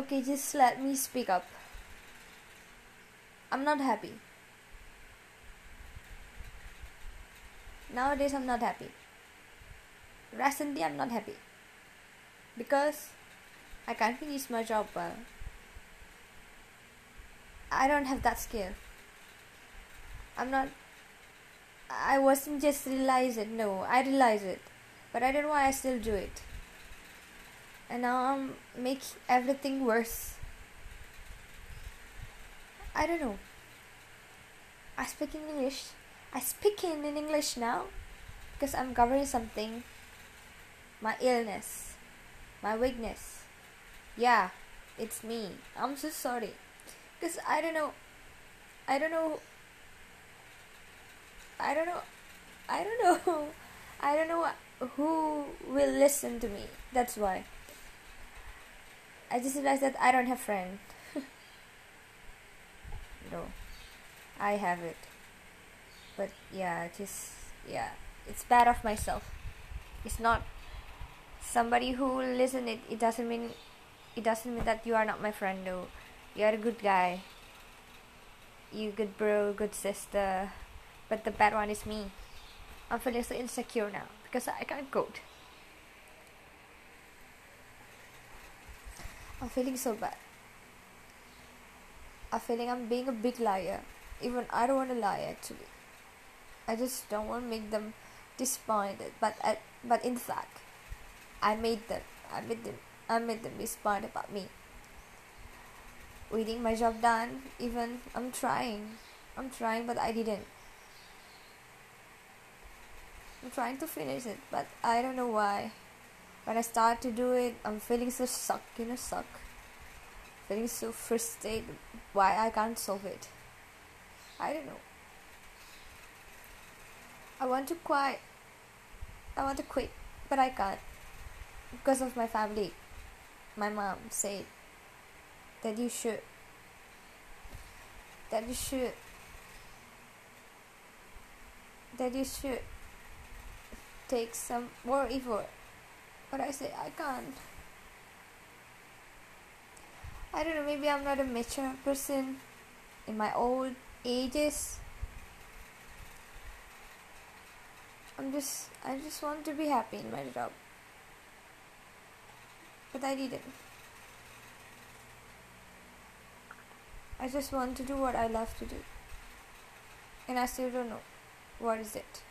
Okay, just let me speak up. I'm not happy. Nowadays, I'm not happy. Recently, I'm not happy. Because I can't finish my job well. I don't have that skill. I'm not. I wasn't just realize it. No, I realize it, but I don't know why I still do it. And now I'm making everything worse. I don't know. I speak in English. I speak in, in English now because I'm covering something. My illness, my weakness. Yeah, it's me. I'm so sorry because I don't know. I don't know. I don't know. I don't know. I don't know who will listen to me. That's why. I just realized that I don't have friend. no, I have it. But yeah, just yeah, it's bad of myself. It's not somebody who will listen it. It doesn't mean it doesn't mean that you are not my friend though. You are a good guy. You good bro, good sister. But the bad one is me. I'm feeling so insecure now because I can't code. I'm feeling so bad. I'm feeling I'm being a big liar. Even I don't want to lie actually. I just don't want to make them disappointed. But I, but in fact, I made them. I made them. I made them disappointed about me. Waiting my job done. Even I'm trying. I'm trying, but I didn't. I'm trying to finish it, but I don't know why. When I start to do it, I'm feeling so suck, you know, suck. Feeling so frustrated why I can't solve it. I don't know. I want to quit. I want to quit, but I can't because of my family. My mom said that you should. That you should. That you should take some more effort. But I say I can't. I don't know, maybe I'm not a mature person in my old ages. I'm just I just want to be happy in my job. But I didn't. I just want to do what I love to do. And I still don't know what is it.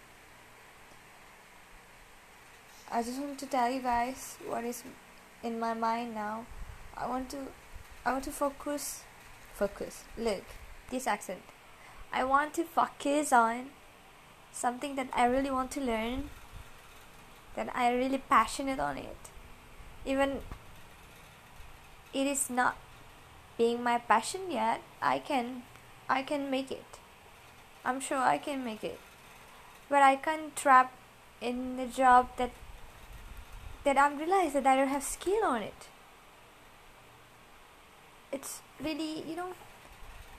I just want to tell you guys what is in my mind now. I want to I want to focus focus. Look, this accent. I want to focus on something that I really want to learn that I really passionate on it. Even it is not being my passion yet, I can I can make it. I'm sure I can make it. But I can't trap in the job that that I'm realized that I don't have skill on it. It's really, you know,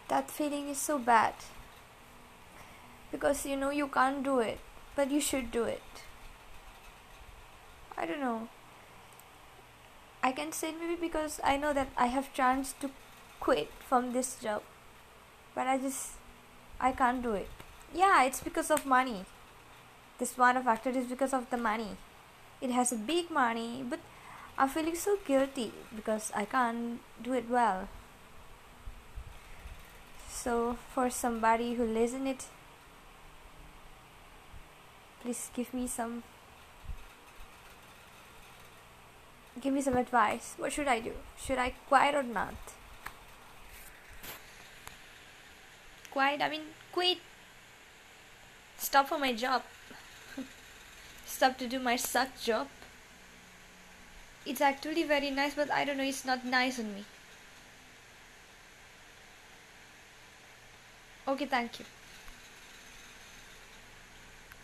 that feeling is so bad. Because you know you can't do it, but you should do it. I don't know. I can say maybe because I know that I have chance to quit from this job. But I just I can't do it. Yeah, it's because of money. This one factor is because of the money it has a big money but i'm feeling so guilty because i can't do it well. So for somebody who listen it please give me some give me some advice. What should i do? Should i quit or not? Quit i mean quit. Stop for my job stop to do my suck job. It's actually very nice, but I don't know, it's not nice on me. Okay, thank you.